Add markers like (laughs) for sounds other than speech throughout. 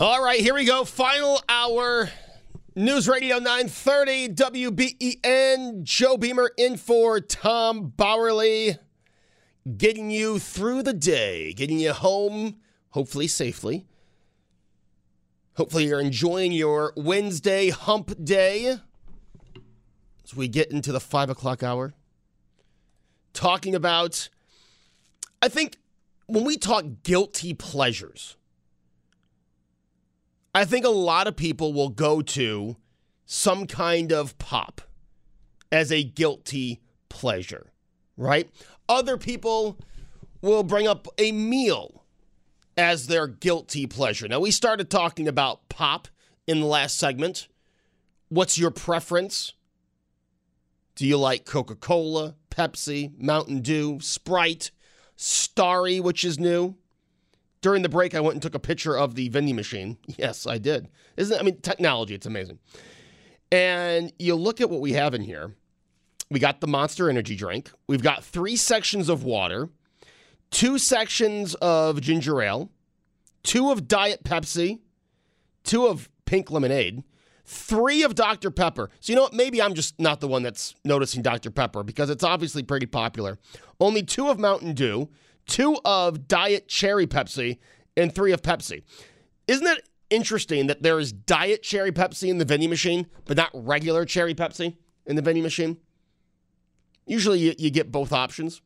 All right, here we go. Final hour. News Radio 930 WBEN. Joe Beamer in for Tom Bauerle. Getting you through the day, getting you home, hopefully safely. Hopefully, you're enjoying your Wednesday hump day as we get into the five o'clock hour. Talking about, I think when we talk guilty pleasures, I think a lot of people will go to some kind of pop as a guilty pleasure, right? Other people will bring up a meal as their guilty pleasure. Now, we started talking about pop in the last segment. What's your preference? Do you like Coca Cola, Pepsi, Mountain Dew, Sprite, Starry, which is new? During the break, I went and took a picture of the vending machine. (laughs) Yes, I did. Isn't? I mean, technology, it's amazing. And you look at what we have in here. We got the Monster Energy drink. We've got three sections of water, two sections of ginger ale, two of Diet Pepsi, two of pink lemonade, three of Dr. Pepper. So, you know what? Maybe I'm just not the one that's noticing Dr. Pepper because it's obviously pretty popular. Only two of Mountain Dew, two of Diet Cherry Pepsi, and three of Pepsi. Isn't that interesting that there is Diet Cherry Pepsi in the vending machine, but not regular Cherry Pepsi in the vending machine? Usually you, you get both options.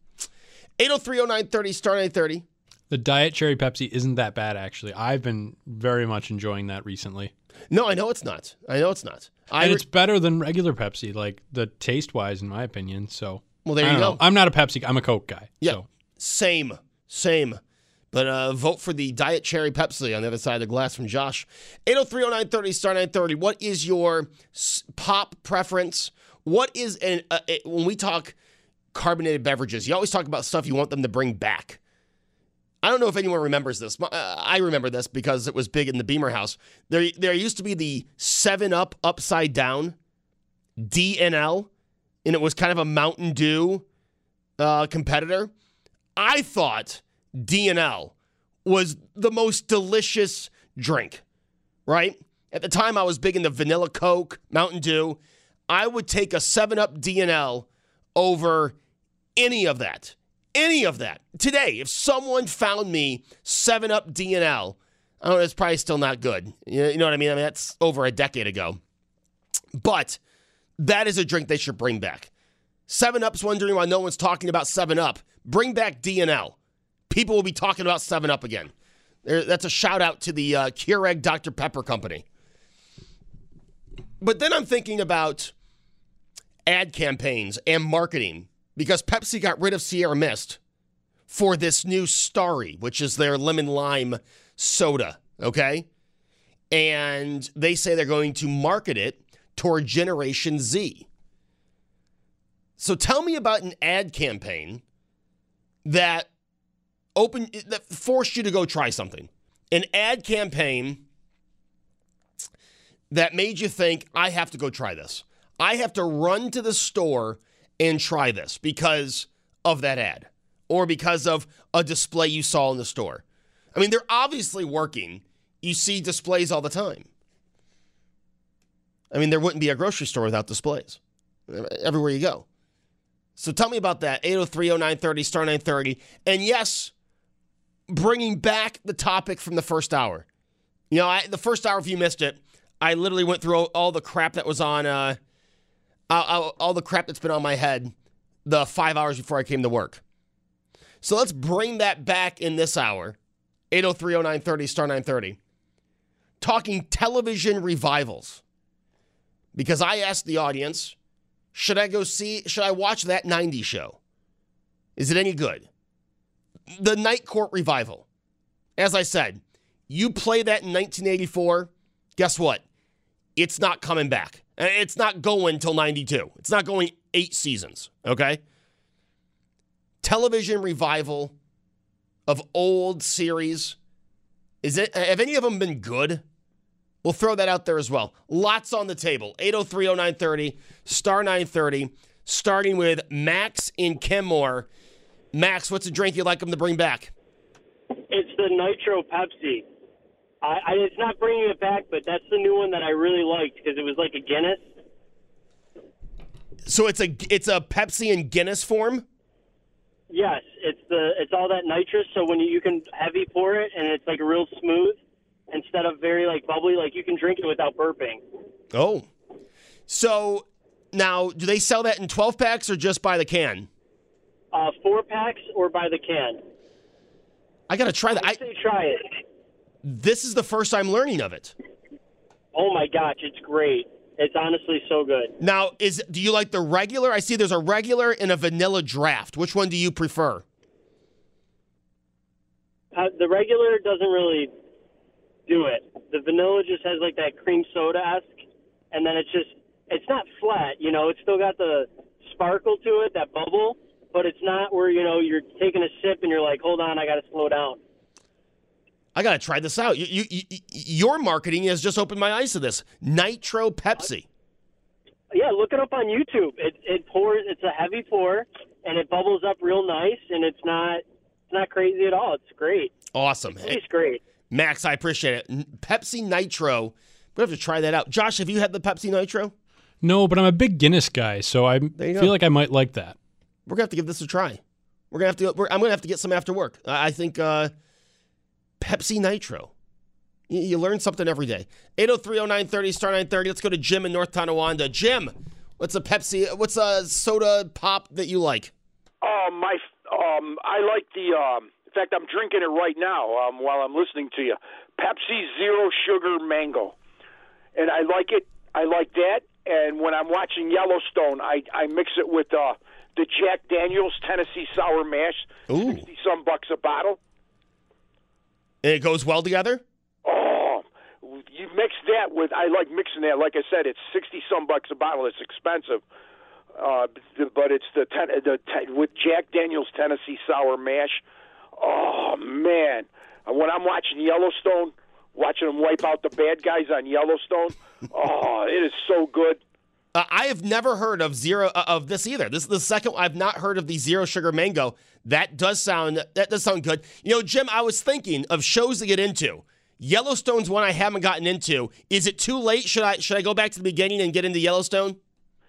8030930, star 930. The Diet Cherry Pepsi isn't that bad, actually. I've been very much enjoying that recently. No, I know it's not. I know it's not. I And it's better than regular Pepsi, like the taste wise, in my opinion. So, well, there you go. know. I'm not a Pepsi. I'm a Coke guy. Yeah. So. Same, same. But uh, vote for the Diet Cherry Pepsi on the other side of the glass from Josh. 8030930 star 930. What is your pop preference? What is an uh, it, when we talk carbonated beverages? You always talk about stuff you want them to bring back. I don't know if anyone remembers this. Uh, I remember this because it was big in the Beamer house. There, there used to be the Seven Up upside down DNL, and it was kind of a Mountain Dew uh, competitor. I thought DNL was the most delicious drink, right? At the time, I was big into vanilla Coke, Mountain Dew. I would take a 7 Up DNL over any of that. Any of that. Today, if someone found me 7 Up DNL, I don't know, it's probably still not good. You know what I mean? I mean, that's over a decade ago. But that is a drink they should bring back. Seven Up's wondering why no one's talking about Seven Up. Bring back DNL. People will be talking about Seven Up again. That's a shout out to the uh, Keurig Dr Pepper company. But then I'm thinking about ad campaigns and marketing because Pepsi got rid of Sierra Mist for this new Starry, which is their lemon lime soda. Okay, and they say they're going to market it toward Generation Z. So tell me about an ad campaign that open that forced you to go try something. An ad campaign that made you think I have to go try this. I have to run to the store and try this because of that ad or because of a display you saw in the store. I mean, they're obviously working. You see displays all the time. I mean, there wouldn't be a grocery store without displays everywhere you go. So tell me about that. 803 0930, star 930. And yes, bringing back the topic from the first hour. You know, I, the first hour, if you missed it, I literally went through all the crap that was on, uh, all, all the crap that's been on my head the five hours before I came to work. So let's bring that back in this hour. 803 0930, star 930. Talking television revivals. Because I asked the audience, should I go see, should I watch that 90s show? Is it any good? The Night Court revival. As I said, you play that in 1984, guess what? It's not coming back. Uh, It's not going till 92. It's not going eight seasons, okay? Television revival of old series. Is it have any of them been good? We'll throw that out there as well. Lots on the table. 8030930, star 930, starting with Max in Kenmore. Max, what's a drink you'd like them to bring back? It's the Nitro Pepsi. I, I it's not bringing it back, but that's the new one that I really liked because it was like a Guinness. So it's a it's a Pepsi and Guinness form. Yes, it's the it's all that nitrous. So when you, you can heavy pour it and it's like real smooth instead of very like bubbly, like you can drink it without burping. Oh, so now do they sell that in twelve packs or just by the can? Uh, four packs or by the can. I gotta try that. I say try it. this is the first time learning of it. Oh my gosh, it's great. It's honestly so good. Now, is do you like the regular? I see there's a regular and a vanilla draft. Which one do you prefer? Uh, the regular doesn't really do it. The vanilla just has like that cream soda esque, and then it's just it's not flat. You know, it's still got the sparkle to it, that bubble, but it's not where you know you're taking a sip and you're like, hold on, I got to slow down. I gotta try this out. You, you, you, your marketing has just opened my eyes to this. Nitro Pepsi. Yeah, look it up on YouTube. It it pours. It's a heavy pour, and it bubbles up real nice, and it's not it's not crazy at all. It's great. Awesome. Hey, It's great. Max, I appreciate it. Pepsi Nitro. We have to try that out. Josh, have you had the Pepsi Nitro? No, but I'm a big Guinness guy, so I feel go. like I might like that. We're gonna have to give this a try. We're gonna have to. We're, I'm gonna have to get some after work. I I think uh, Pepsi Nitro. You, you learn something every day. 8030930 star 930. Let's go to Jim in North Tonawanda. Jim, what's a Pepsi? What's a soda pop that you like? Um, my um, I like the. Um, in fact, I'm drinking it right now um, while I'm listening to you. Pepsi Zero Sugar Mango, and I like it. I like that. And when I'm watching Yellowstone, I I mix it with uh, the Jack Daniel's Tennessee Sour Mash, Ooh. sixty some bucks a bottle. And it goes well together. Oh, you mix that with. I like mixing that. Like I said, it's sixty some bucks a bottle. It's expensive, uh, but it's the ten, the ten, with Jack Daniel's Tennessee Sour Mash. Oh man, when I'm watching Yellowstone, watching them wipe out the bad guys on Yellowstone. (laughs) oh, it is so good. Uh, I have never heard of zero uh, of this either. This is the second I've not heard of the zero sugar mango. That does sound that does sound good. You know, Jim, I was thinking of shows to get into. Yellowstone's one I haven't gotten into. Is it too late? Should I should I go back to the beginning and get into Yellowstone?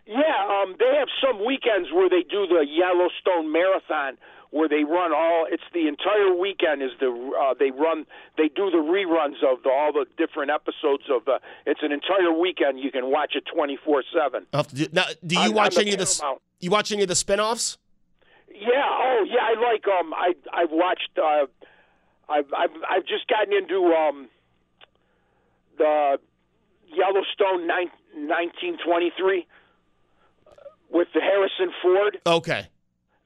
Yeah, um, they have some weekends where they do the Yellowstone Marathon, where they run all. It's the entire weekend. Is the uh, they run? They do the reruns of the, all the different episodes of the. It's an entire weekend. You can watch it twenty four seven. I'll have to do, now, do you On- watch on any of the you watch any of the spin-offs? Yeah. Oh, yeah. I like. Um. I I've watched. Uh, I've I've I've just gotten into um. The Yellowstone nine, 1923 with the Harrison Ford. Okay.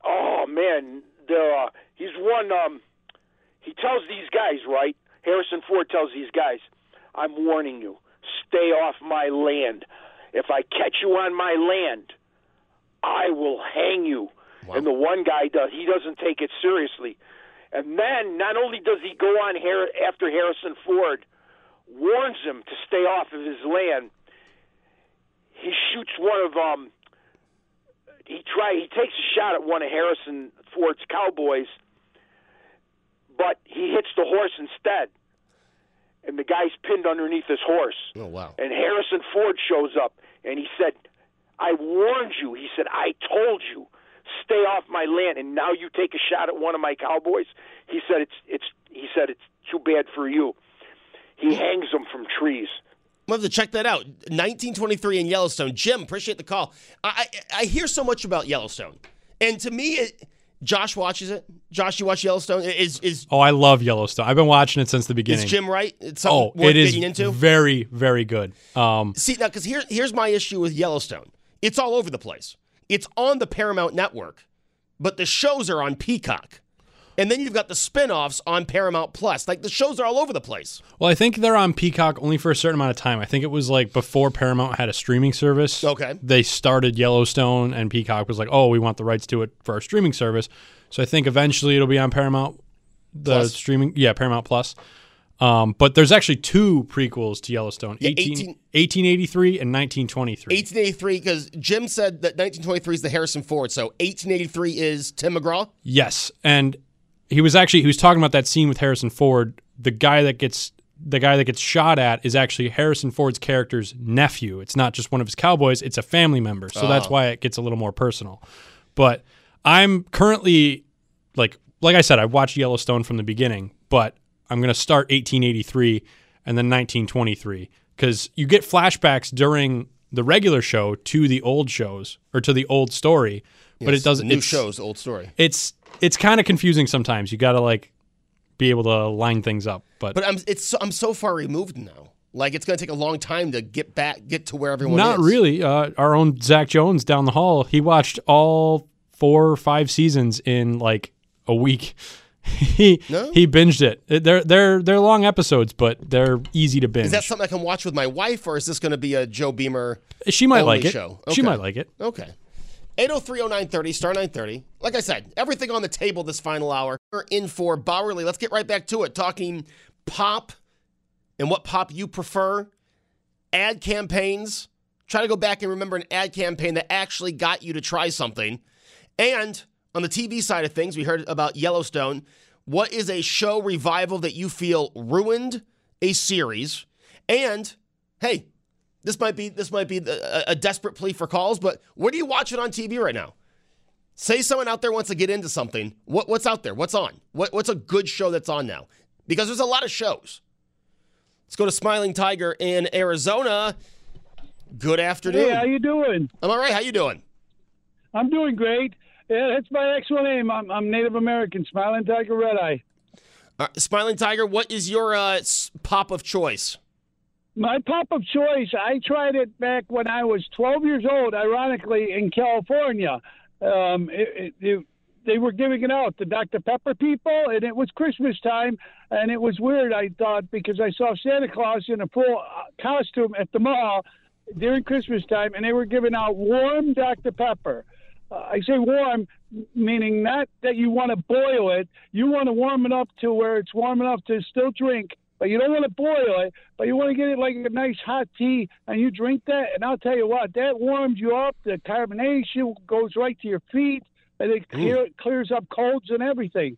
Oh man, the uh, he's one. Um, he tells these guys right. Harrison Ford tells these guys, "I'm warning you, stay off my land. If I catch you on my land, I will hang you." And the one guy does. He doesn't take it seriously. And then not only does he go on Har- after Harrison Ford, warns him to stay off of his land. He shoots one of um he try he takes a shot at one of Harrison Ford's cowboys, but he hits the horse instead. And the guy's pinned underneath his horse. Oh wow. And Harrison Ford shows up and he said, I warned you. He said, I told you, stay off my land and now you take a shot at one of my cowboys. He said it's it's he said it's too bad for you. He hangs them from trees. We'll have to check that out. 1923 in Yellowstone. Jim, appreciate the call. I I, I hear so much about Yellowstone, and to me, it, Josh watches it. Josh, you watch Yellowstone? Is is Oh, I love Yellowstone. I've been watching it since the beginning. is Jim right? It's oh, it is into. very, very good. Um, See now, because here here's my issue with Yellowstone. It's all over the place. It's on the Paramount Network, but the shows are on Peacock. And then you've got the spin-offs on Paramount Plus. Like the shows are all over the place. well, I think they're on Peacock only for a certain amount of time. I think it was like before Paramount had a streaming service. Okay. They started Yellowstone, and Peacock was like, "Oh, we want the rights to it for our streaming service." So I think eventually it'll be on Paramount, the Plus. streaming, yeah, Paramount Plus. Um, but there's actually two prequels to Yellowstone: 18, 18 1883 and 1923. 1883, because Jim said that 1923 is the Harrison Ford, so 1883 is Tim McGraw. Yes, and he was actually he was talking about that scene with Harrison Ford. The guy that gets the guy that gets shot at is actually Harrison Ford's character's nephew. It's not just one of his cowboys, it's a family member. So that's ah. why it gets a little more personal. But I'm currently like like I said, I've watched Yellowstone from the beginning, but I'm going to start 1883 and then 1923 because you get flashbacks during the regular show to the old shows or to the old story, but it doesn't. New it's- shows, old story. It's it's kind of confusing sometimes. You got to like be able to line things up, but, But I'm it's so, I'm so far removed now. Like it's going to take a long time to get back, get to where everyone is. not is. really. Uh, our own Zach Jones down the hall, he watched all four or five seasons in like a week. (laughs) he No? he binged it. It- They're they're they're long episodes, but they're easy to binge. Is that something I can watch with my wife, or is this going to be a Joe Beamer? she might like it. show? She might like it. Okay. 8030930, star 930. Like I said, everything on the table this final hour. We're in for Bauerle. Let's get right back to it. Talking pop and what pop you prefer, ad campaigns. Try to go back and remember an ad campaign that actually got you to try something. And on the TV side of things, we heard about Yellowstone. What is a show revival that you feel ruined a series? And hey, this might be this might be a, a desperate plea for calls, but what are you watching on TV right now? Say someone out there wants to get into something. What, what's out there? What's on? What, what's a good show that's on now? Because there's a lot of shows. Let's go to Smiling Tiger in Arizona. Good afternoon. Hey, how you doing? I'm all right. How you doing? I'm doing great. Yeah, that's my actual name. I'm, I'm Native American, Smiling Tiger Red Eye. Uh, Smiling Tiger, what is your uh, pop of choice? My pop of choice, I tried it back when I was 12 years old, ironically, in California. Um, it, it, it, they were giving it out, the Dr. Pepper people, and it was Christmas time, and it was weird, I thought, because I saw Santa Claus in a full uh, costume at the mall during Christmas time, and they were giving out warm Dr. Pepper. Uh, I say warm, meaning not that you want to boil it. You want to warm it up to where it's warm enough to still drink, but you don't want to boil it. But you want to get it like a nice hot tea, and you drink that. And I'll tell you what, that warms you up. The carbonation goes right to your feet, and it clear, clears up colds and everything.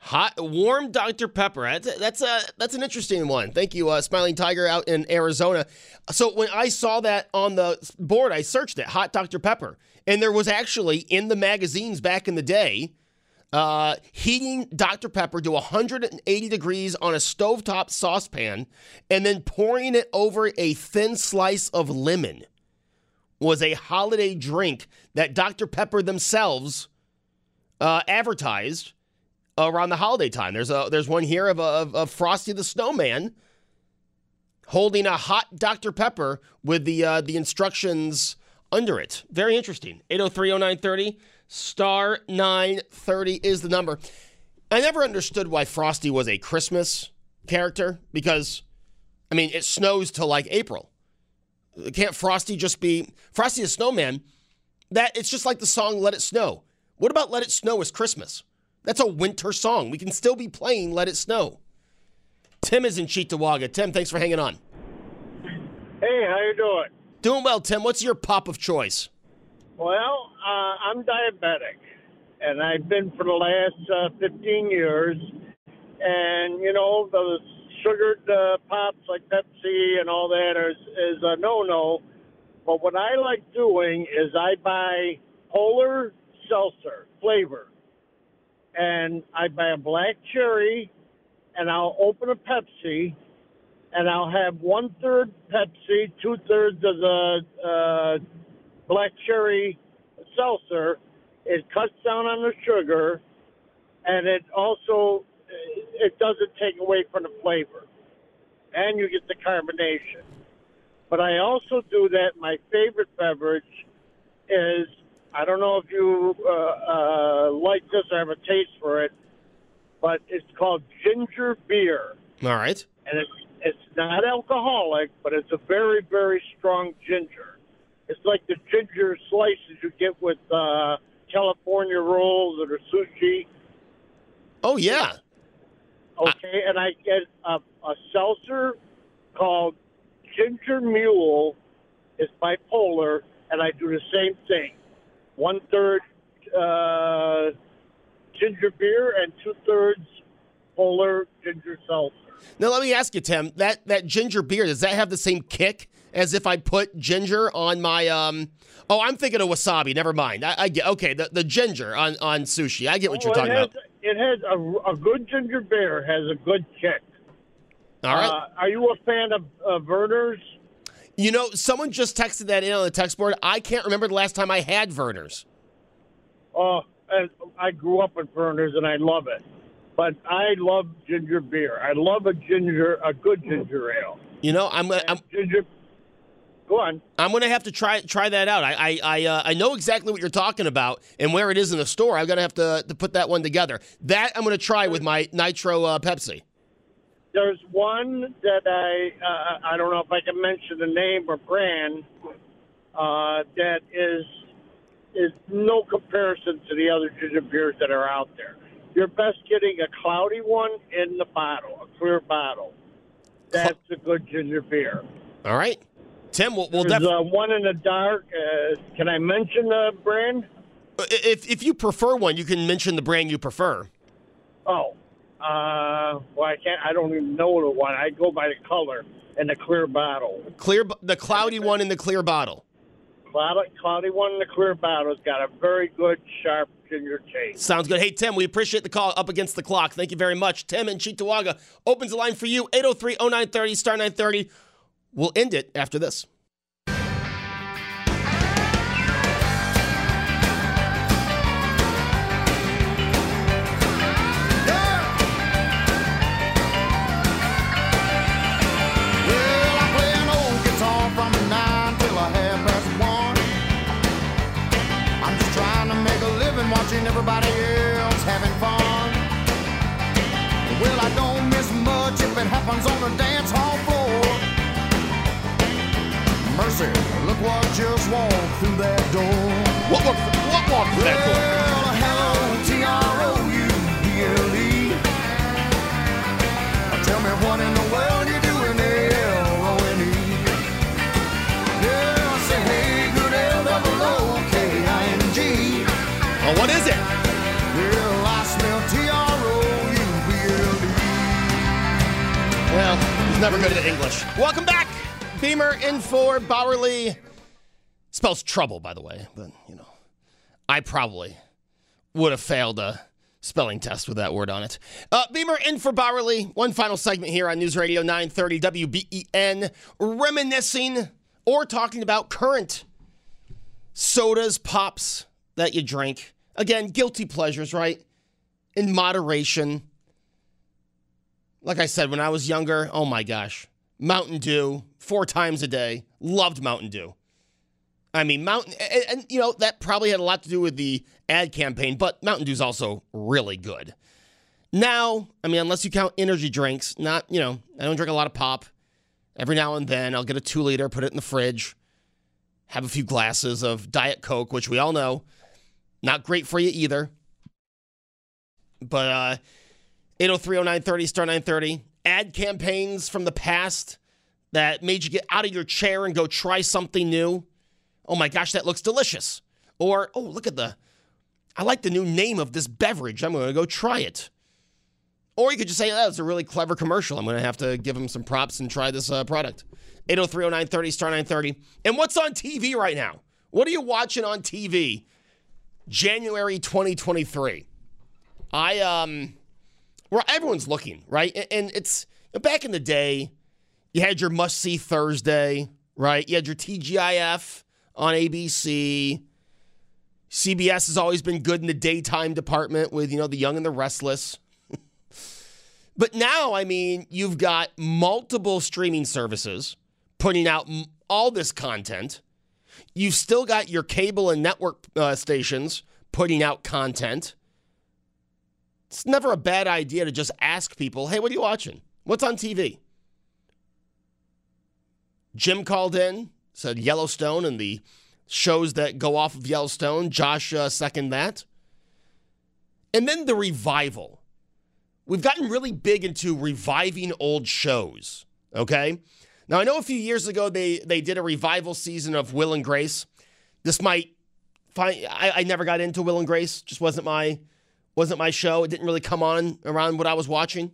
Hot, warm Dr. Pepper. That's that's a that's an interesting one. Thank you, uh, Smiling Tiger out in Arizona. So when I saw that on the board, I searched it, hot Dr. Pepper, and there was actually in the magazines back in the day, uh, heating Dr. Pepper to 180 degrees on a stovetop saucepan, and then pouring it over a thin slice of lemon was a holiday drink that Dr. Pepper themselves uh, advertised around the holiday time. There's a there's one here of, a, of, of Frosty the Snowman holding a hot Dr Pepper with the uh, the instructions under it. Very interesting. 8030930 star 930 is the number. I never understood why Frosty was a Christmas character because I mean it snows till like April. Can't Frosty just be Frosty the Snowman? That it's just like the song Let It Snow. What about Let It Snow is Christmas? That's a winter song. We can still be playing Let It Snow. Tim is in Cheektowaga. Tim, thanks for hanging on. Hey, how you doing? Doing well, Tim. What's your pop of choice? Well, uh, I'm diabetic, and I've been for the last uh, 15 years. And you know, the sugared uh, pops like Pepsi and all that is is a no-no. But what I like doing is I buy Polar Seltzer flavor, and I buy a black cherry, and I'll open a Pepsi, and I'll have one third Pepsi, two thirds of the uh, black cherry seltzer. It cuts down on the sugar, and it also it doesn't take away from the flavor, and you get the carbonation. But I also do that. My favorite beverage is I don't know if you uh, uh, like this or have a taste for it, but it's called ginger beer All right. and it's it's not alcoholic, but it's a very very strong ginger. It's like the ginger slices you get with uh, California rolls or the sushi. Oh, yeah. Okay, and I get a, a seltzer called Ginger Mule. It's by Polar, and I do the same thing. One third uh, ginger beer and two thirds Polar Ginger Seltzer. Now let me ask you, Tim. That that ginger beer does that have the same kick as if I put ginger on my um? Oh, I'm thinking of wasabi. Never mind. I, I get okay. The, the ginger on on sushi. I get what Oh, you're talking has, about. It has a, a good ginger beer has a good kick. All right. Uh, are you a fan of uh, Vernors? you know, someone just texted that in on the text board. I can't remember the last time I had Vernors. Oh, I grew up with Vernors and I love it. But I love ginger beer. I love a ginger, a good ginger ale. You know, I'm gonna- I'm ginger. Go on. I'm gonna have to try try that out. I I I, uh, I know exactly what you're talking about and where it is in the store. I'm gonna have to to put that one together. That I'm gonna try with my Nitro uh, Pepsi. There's one that I uh, I don't know if I can mention the name or brand uh, that is is no comparison to the other ginger beers that are out there. You're best getting a cloudy one in the bottle, a clear bottle. That's a good ginger beer. All right, Tim. We'll, we'll definitely. uh, one in the dark. Uh, can I mention the brand? If if you prefer one, you can mention the brand you prefer. Oh, uh, well, I can't. I don't even know the one. I go by the color and the clear bottle. Clear, the cloudy one in the clear bottle. Cloudy, cloudy one in the clear bottle's got a very good, sharp ginger taste. Sounds good. Hey, Tim, we appreciate the call up against the clock. Thank you very much. Tim and Cheektowaga opens the line for you 803 0930 star 930. We'll end it after this. Well, I play an old guitar from nine till a half past one. I'm just trying to make a living watching everybody else having fun. Well, I don't miss much if it happens on the dance hall what just walked through that door. What walked, what walked through that door? Well, hello. Tell me what in the world you doing there. Yeah, say, hey, good. Oh, what is it? Well, I smell T-R-O-U-B-L-E. Well, he's never good at English. Welcome back. Beamer in for Bauerle. Spells trouble, by the way, but, you know, I probably would have failed a spelling test with that word on it. Uh, Beamer in for Bauerle. One final segment here on News Radio 930 WBEN, reminiscing or talking about current sodas, pops that you drink. Again, guilty pleasures, right? In moderation. Like I said, when I was younger, oh my gosh, Mountain Dew four times a day. Loved Mountain Dew. I mean, Mountain, and, and, you know, that probably had a lot to do with the ad campaign, but Mountain Dew's also really good. Now, I mean, unless you count energy drinks, not, you know, I don't drink a lot of pop. Every now and then, I'll get a two liter, put it in the fridge, have a few glasses of Diet Coke, which we all know, not great for you either. But, uh, 8030930 star 930 ad campaigns from the past that made you get out of your chair and go try something new oh my gosh that looks delicious. Or oh look at the i like the new name of this beverage. I'm going to go try it. Or you could just say that was a really clever commercial. I'm going to have to give them some props and try this uh, product. 8030930 star 930 and what's on tv right now? What are you watching on tv january 2023 i um where everyone's looking, right? And it's back in the day, you had your must see Thursday, right? You had your TGIF on ABC. CBS has always been good in the daytime department with, you know, the young and the restless. (laughs) but now, I mean, you've got multiple streaming services putting out all this content. You've still got your cable and network uh, stations putting out content it's never a bad idea to just ask people, hey, what are you watching? What's on TV? Jim called in, said Yellowstone and the shows that go off of Yellowstone. Josh uh, second that. And then the revival. We've gotten really big into reviving old shows, okay? Now, I know a few years ago they, they did a revival season of Will and Grace. This might find, I, I never got into Will and Grace, just wasn't my wasn't my show. It didn't really come on around what I was watching.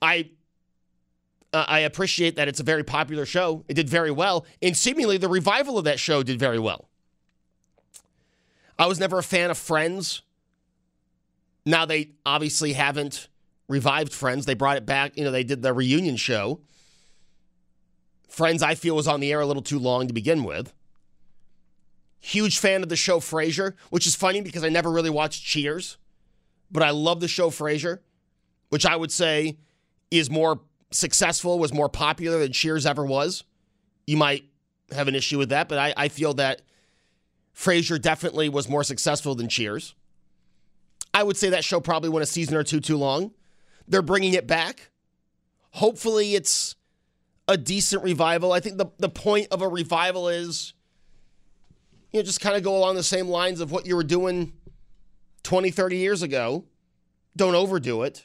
I uh, I appreciate that it's a very popular show. It did very well, and seemingly the revival of that show did very well. I was never a fan of Friends. Now they obviously haven't revived Friends. They brought it back. You know, they did the reunion show. Friends, I feel, was on the air a little too long to begin with. Huge fan of the show Frasier, which is funny because I never really watched Cheers, but I love the show Frasier, which I would say is more successful, was more popular than Cheers ever was. You might have an issue with that, but I, I feel that Frasier definitely was more successful than Cheers. I would say that show probably went a season or two too long. They're bringing it back. Hopefully, it's a decent revival. I think the, the point of a revival is, you know, just kind of go along the same lines of what you were doing 20, 30 years ago. Don't overdo it,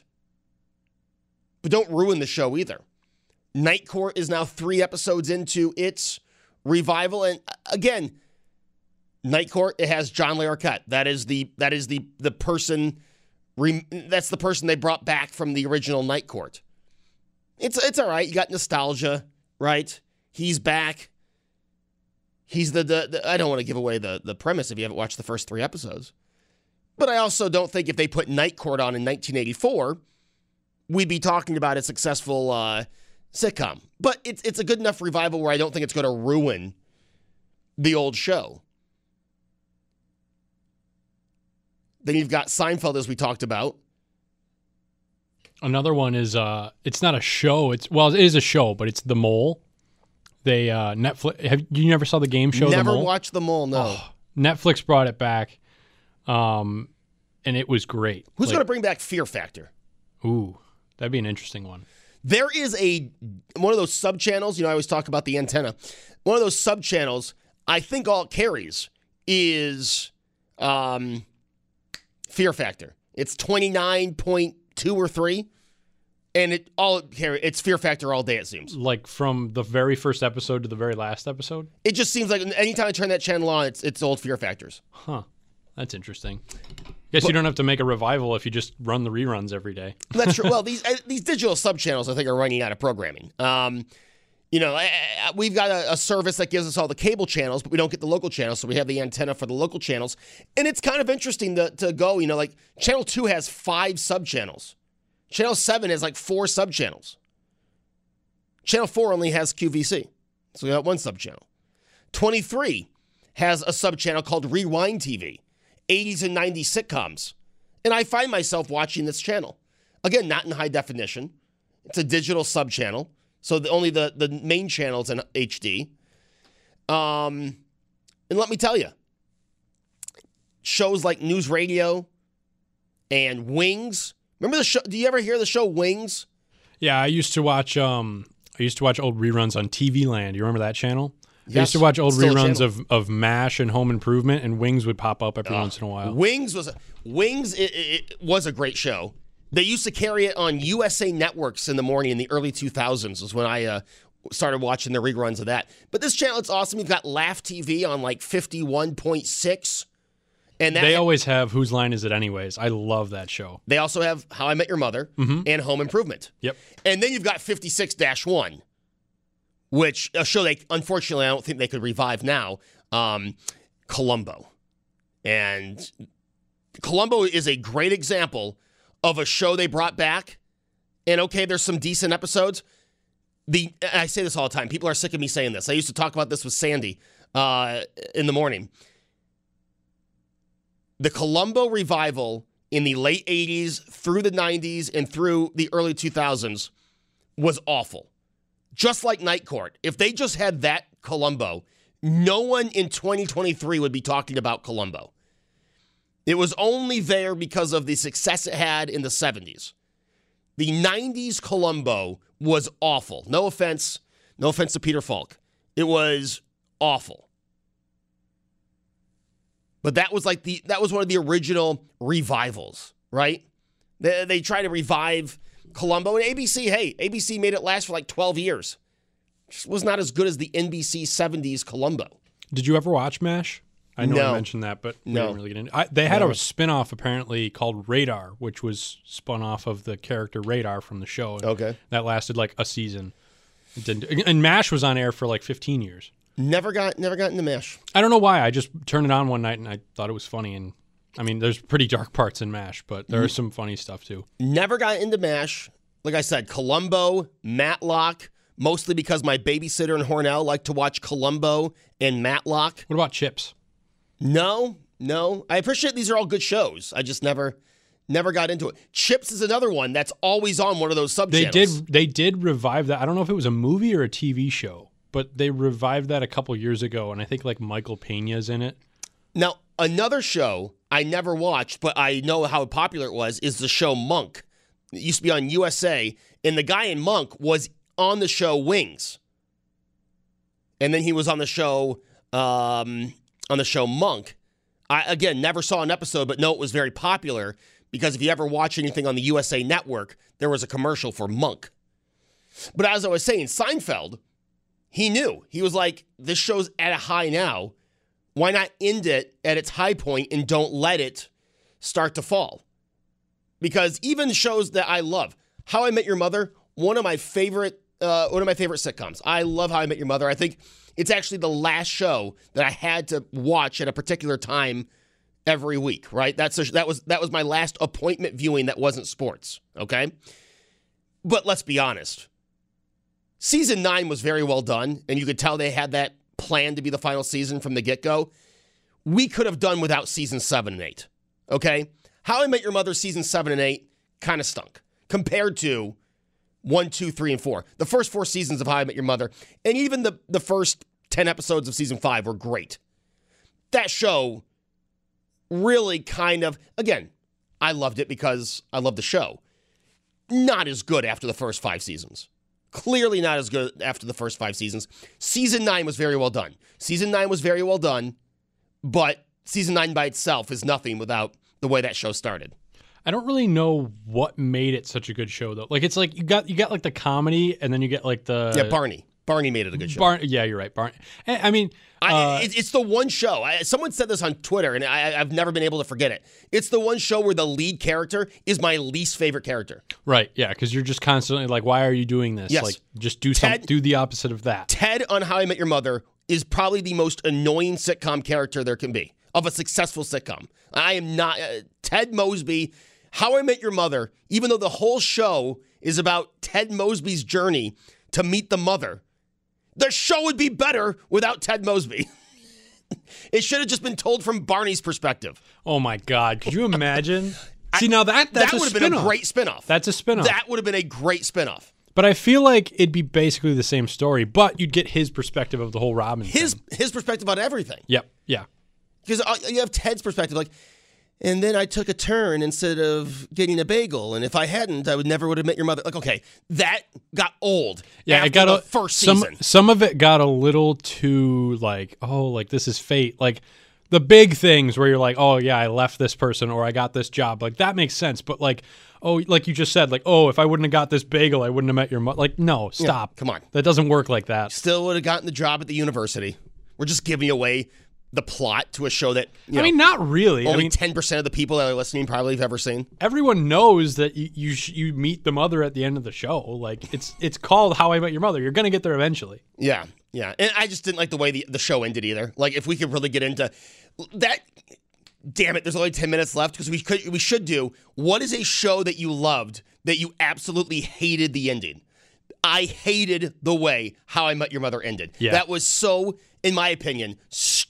but don't ruin the show either. Night Court is now three episodes into its revival. And uh, again, Night Court, it has John Larroquette. That is the that is the the person that's the person they brought back from the original Night Court. It's it's all right. You got nostalgia, right? He's back. He's the, the, the I don't want to give away the the premise if you haven't watched the first three episodes. But I also don't think if they put Night Court on in 1984, we'd be talking about a successful uh, sitcom. But it's it's a good enough revival where I don't think it's going to ruin the old show. Then you've got Seinfeld, as we talked about. Another one is uh, it's not a show. It's well, it is a show, but it's The Mole. They uh, Netflix. Have you never saw the game show? Never the Mole? watched The Mole. No. Oh, Netflix brought it back, um, and it was great. Who's Like, going to bring back Fear Factor? Ooh, that'd be an interesting one. There is a one of those sub channels. You know, I always talk about the antenna. One of those sub channels. I think all it carries is um, Fear Factor. It's twenty nine point two or three, and it all it carry it's Fear Factor all day. It seems. Like from the very first episode to the very last episode. It just seems like anytime I turn that channel on, it's it's old Fear Factors. Huh. That's interesting. Guess you don't have to make a revival if you just run the reruns every day. (laughs) That's true. well, (laughs) these uh, these digital sub channels, I think, are running out of programming. Um, you know, I- I- we've got a, a service that gives us all the cable channels, but we don't get the local channels, so we have the antenna for the local channels. And it's kind of interesting to, to go. You know, like Channel Two has five sub channels. Channel Seven has like four sub channels. Channel Four only has QVC, so we got one sub channel. Twenty three has a sub channel called Rewind TV, 80s and 90s sitcoms. And I find myself watching this channel. Again, not in high definition. It's a digital sub channel. So the, only the, the main channel's in HD. Um, and let me tell you, shows like News Radio and Wings. Remember the show? Do you ever hear the show Wings? Yeah, I used to watch. Um, I used to watch old reruns on TV Land. You remember that channel? I used to watch old reruns of, of MASH and Home Improvement, and Wings would pop up every once in a while. Wings was Wings. It, it, was a great show. They used to carry it on USA Networks in the morning in the early 2000s. Was when I uh, started watching the reruns of that. But this channel, it's awesome. You've got Laugh TV on like 51.6, and that They always have Whose Line Is It Anyways? I love that show. they also have How I Met Your Mother and Home Improvement. Yep. And then you've got 56 1, which a show they unfortunately I don't think they could revive now. Um, Columbo. And Columbo is a great example of a show they brought back. And okay, there's some decent episodes. The I say this all the time. People are sick of me saying this. I used to talk about this with Sandy uh, in the morning. The Columbo revival in the late 80s through the 90s and through the early 2000s was awful. Just like Night Court. If they just had that Columbo, no one in 2023 would be talking about Columbo. It was only there because of the success it had in the 70s. The 90s Columbo was awful. No offense. No offense to Peter Falk. It was awful. But that was like the that was one of the original revivals, right? They, they try to revive Columbo and ABC. Hey, ABC made it last for like 12 years. Just was not as good as the NBC 70s Columbo. Did you ever watch MASH? I know No. I mentioned that, but we No. didn't really get into. I, they had No. a spin-off apparently called Radar, which was spun off of the character Radar from the show. Okay. that lasted like a season. It didn't, and Mash was on air for like 15 years. Never got never got into Mash. I don't know why. I just turned it on one night and I thought it was funny. And I mean, there's pretty dark parts in Mash, but there is some funny stuff too. Never got into MASH. Like I said, Columbo, Matlock, mostly because my babysitter in Hornell liked to watch Columbo and Matlock. What about Chips? No, no. I appreciate these are all good shows. I just never never got into it. Chips is another one that's always on one of those sub They did. They did revive that. I don't know if it was a movie or a TV show, but they revived that a couple years ago, and I think like Michael Pena's in it. Now, another show I never watched, but I know how popular it was, is the show Monk. It used to be on USA, and the guy in Monk was on the show Wings. And then he was on the show um, on the show Monk. I again never saw an episode, but know it was very popular because if you ever watch anything on the USA network, there was a commercial for Monk. But as I was saying, Seinfeld, he knew. He was like, this show's at a high now why not end it at its high point and don't let it start to fall? Because even shows that I love, How I Met Your Mother, one of my favorite, uh, one of my favorite sitcoms. I love How I Met Your Mother. I think it's actually the last show that I had to watch at a particular time every week. Right? That's a, that was that was my last appointment viewing that wasn't sports. Okay, but let's be honest. Season nine was very well done, and you could tell they had that planned to be the final season from the get go. We could have done without season seven and eight. Okay? How I Met Your Mother season seven and eight kind of stunk compared to one, two, three, and four. The first four seasons of How I Met Your Mother, and even the, the first 10 episodes of season five were great. That show really kind of, again, I loved it because I love the show. Not as good after the first five seasons. Clearly not as good after the first five seasons. Season nine was very well done. Season nine was very well done, but season nine by itself is nothing without the way that show started. I don't really know what made it such a good show though. Like it's like you got you got like the comedy, and then you get like the yeah, Barney. Barney made it a good show. Yeah, you're right. Barney. I I mean, I, uh, it's the one show. I, someone said this on Twitter, and I, I've never been able to forget it. It's the one show where the lead character is my least favorite character. right. Yeah, because you're just constantly like, why are you doing this? Yes. Like, just do some, do the opposite of that. Ted on How I Met Your Mother is probably the most annoying sitcom character there can be of a successful sitcom. I am not uh, Ted Mosby. How I Met Your Mother, even though the whole show is about Ted Mosby's journey to meet the mother, the show would be better without Ted Mosby. (laughs) it should have just been told from Barney's perspective. Oh my God, could you imagine? (laughs) See now that that's that a would have been a great spinoff. That's a spinoff. That would have been a great spinoff. But I feel like it'd be basically the same story, but you'd get his perspective of the whole Robin. His thing. his perspective on everything. Yep. Yeah. Because uh, you have Ted's perspective, like, and then I took a turn instead of getting a bagel, and if I hadn't, I would never would have met your mother. Like, okay, that got old. Yeah, after it got the a first some season. some of it got a little too like oh like this is fate like the big things where you're like oh yeah I left this person or I got this job like that makes sense but like oh like you just said like oh if I wouldn't have got this bagel I wouldn't have met your mother like no stop come on. that doesn't work like that Still would have gotten the job at the university. We're just giving away the plot to a show that I know, mean not really I only mean ten percent of the people that are listening probably have ever seen. everyone knows that you you, sh- you meet the mother at the end of the show like it's it's called How I Met Your Mother you're gonna get there eventually Yeah, yeah, and I just didn't like the way the, the show ended either. Like, if we could really get into that. Damn it! There's only ten minutes left because we could we should do. What is a show that you loved that you absolutely hated the ending? I hated the way How I Met Your Mother ended. Yeah. That was so, in my opinion,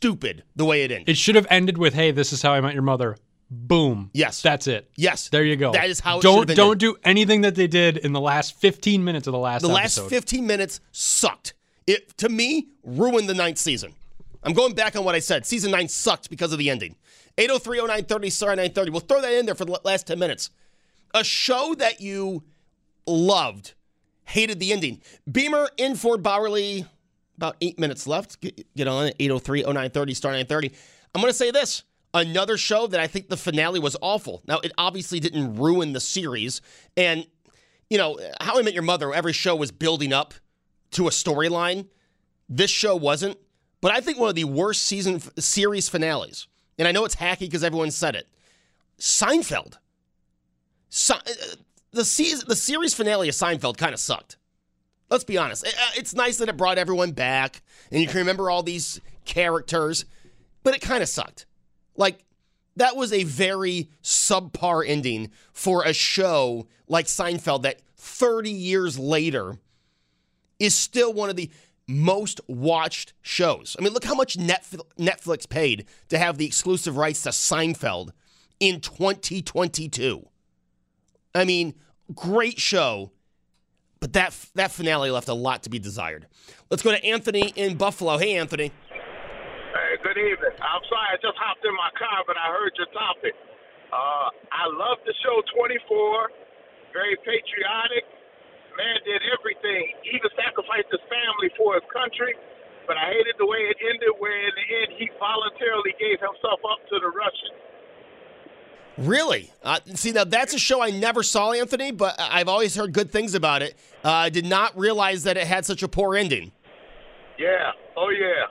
stupid the way it ended. it should have ended with hey this is how I met your mother boom Yes. that's it yes, There you go. That is how it don't don't do anything that they did in the last 15 minutes of the last The last 15 minutes sucked. It to me ruined the ninth season. I'm going back on what I said. Season nine sucked because of the ending. 803 0930 star 930. We'll throw that in there for the last 10 minutes. A show that you loved, hated the ending. Beamer in Ford Bauerle, about eight minutes left. Get, get on it. 803 0930 star 930. I'm going to say this. Another show that I think the finale was awful. Now, it obviously didn't ruin the series. And, you know, How I Met Your Mother, every show was building up to a storyline. This show wasn't. but I think one of the worst season series finales, and I know it's hacky because everyone said it. Seinfeld. Se- uh, the season, the series finale of Seinfeld kind of sucked. Let's be honest. Uh, It's nice that it brought everyone back and you can remember all these characters, but it kind of sucked. Like that was a very subpar ending for a show like Seinfeld that 30 years later is still one of the most watched shows. I mean, look how much Netflix paid to have the exclusive rights to Seinfeld in 2022. I mean, great show, but that that finale left a lot to be desired. Let's go to Anthony in Buffalo. Hey, Anthony. Hey, good evening. I'm sorry, I just hopped in my car, but I heard your topic. Uh, I love the show 24. Very patriotic. Man did everything, even sacrificed his family for his country. But I hated the way it ended, where in the end he voluntarily gave himself up to the Russians. Really? Uh, see, now that's a show I never saw, Anthony, but I've always heard good things about it. Uh, I did not realize that it had such a poor ending. Yeah. Oh yeah.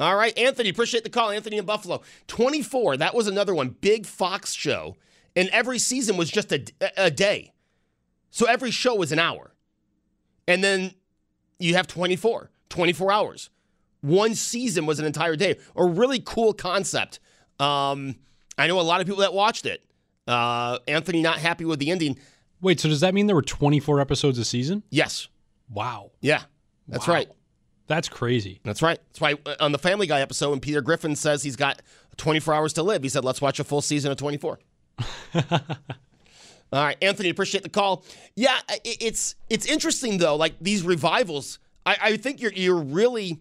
All right, Anthony, appreciate the call. Anthony in Buffalo. 24, that was another one. Big Fox show. And every season was just a, a day. So every show was an hour. And then you have 24, 24 hours. One season was an entire day. A really cool concept. Um, I know a lot of people that watched it. Uh, Anthony not happy with the ending. Wait, so does that mean there were 24 episodes a season? Yes. Wow. Yeah. That's Wow. right. That's crazy. That's right. That's why uh, on the Family Guy episode, when Peter Griffin says he's got 24 hours to live, he said, let's watch a full season of 24. (laughs) All right, Anthony, appreciate the call. Yeah, it's it's interesting though. Like these revivals, I, I think you're you're really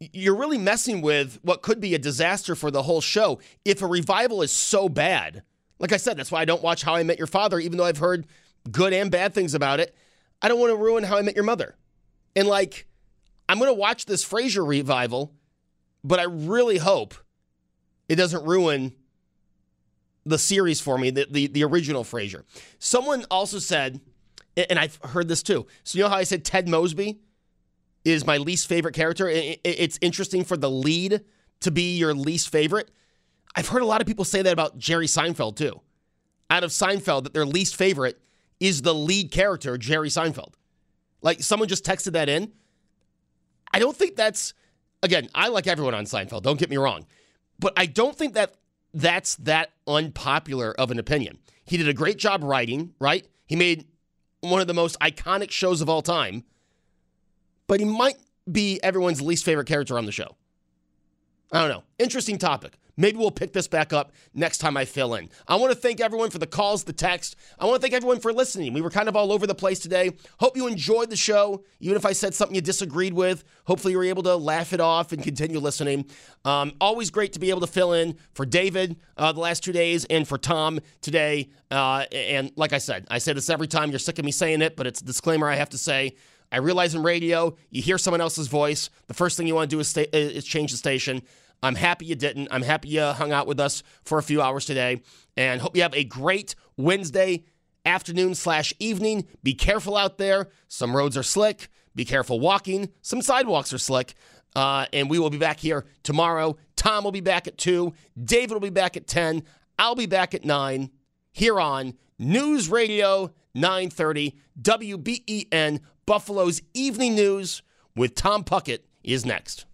you're really messing with what could be a disaster for the whole show if a revival is so bad. Like I said, that's why I don't watch How I Met Your Father, even though I've heard good and bad things about it. I don't want to ruin How I Met Your Mother. And like, I'm going to watch this Frasier revival, but I really hope it doesn't ruin the series for me, the, the, the original Frasier. Someone also said, and I've heard this too. So, you know how I said Ted Mosby is my least favorite character? It's interesting for the lead to be your least favorite. I've heard a lot of people say that about Jerry Seinfeld too. Out of Seinfeld, that their least favorite is the lead character, Jerry Seinfeld. Like someone just texted that in. I don't think that's again, I like everyone on Seinfeld, don't get me wrong. But I don't think that that's that unpopular of an opinion. He did a great job writing, right? He made one of the most iconic shows of all time. But he might be everyone's least favorite character on the show. I don't know. Interesting topic. Maybe we'll pick this back up next time I fill in. I want to thank everyone for the calls, the text. I want to thank everyone for listening. We were kind of all over the place today. Hope you enjoyed the show, even if I said something you disagreed with. Hopefully, you were able to laugh it off and continue listening. Um, always great to be able to fill in for David uh, the last two days and for Tom today. Uh, and like I said, I say this every time. You're sick of me saying it, but it's a disclaimer I have to say. I realize in radio, you hear someone else's voice. The first thing you want to do is, is change the station. I'm happy you didn't. I'm happy you hung out with us for a few hours today. And hope you have a great Wednesday afternoon slash evening. Be careful out there. Some roads are slick. Be careful walking. Some sidewalks are slick. Uh, and we will be back here tomorrow. Tom will be back at 2. David will be back at 10. I'll be back at 9 here on News Radio 930 WBEN Buffalo's Evening News with Tom Puckett is next.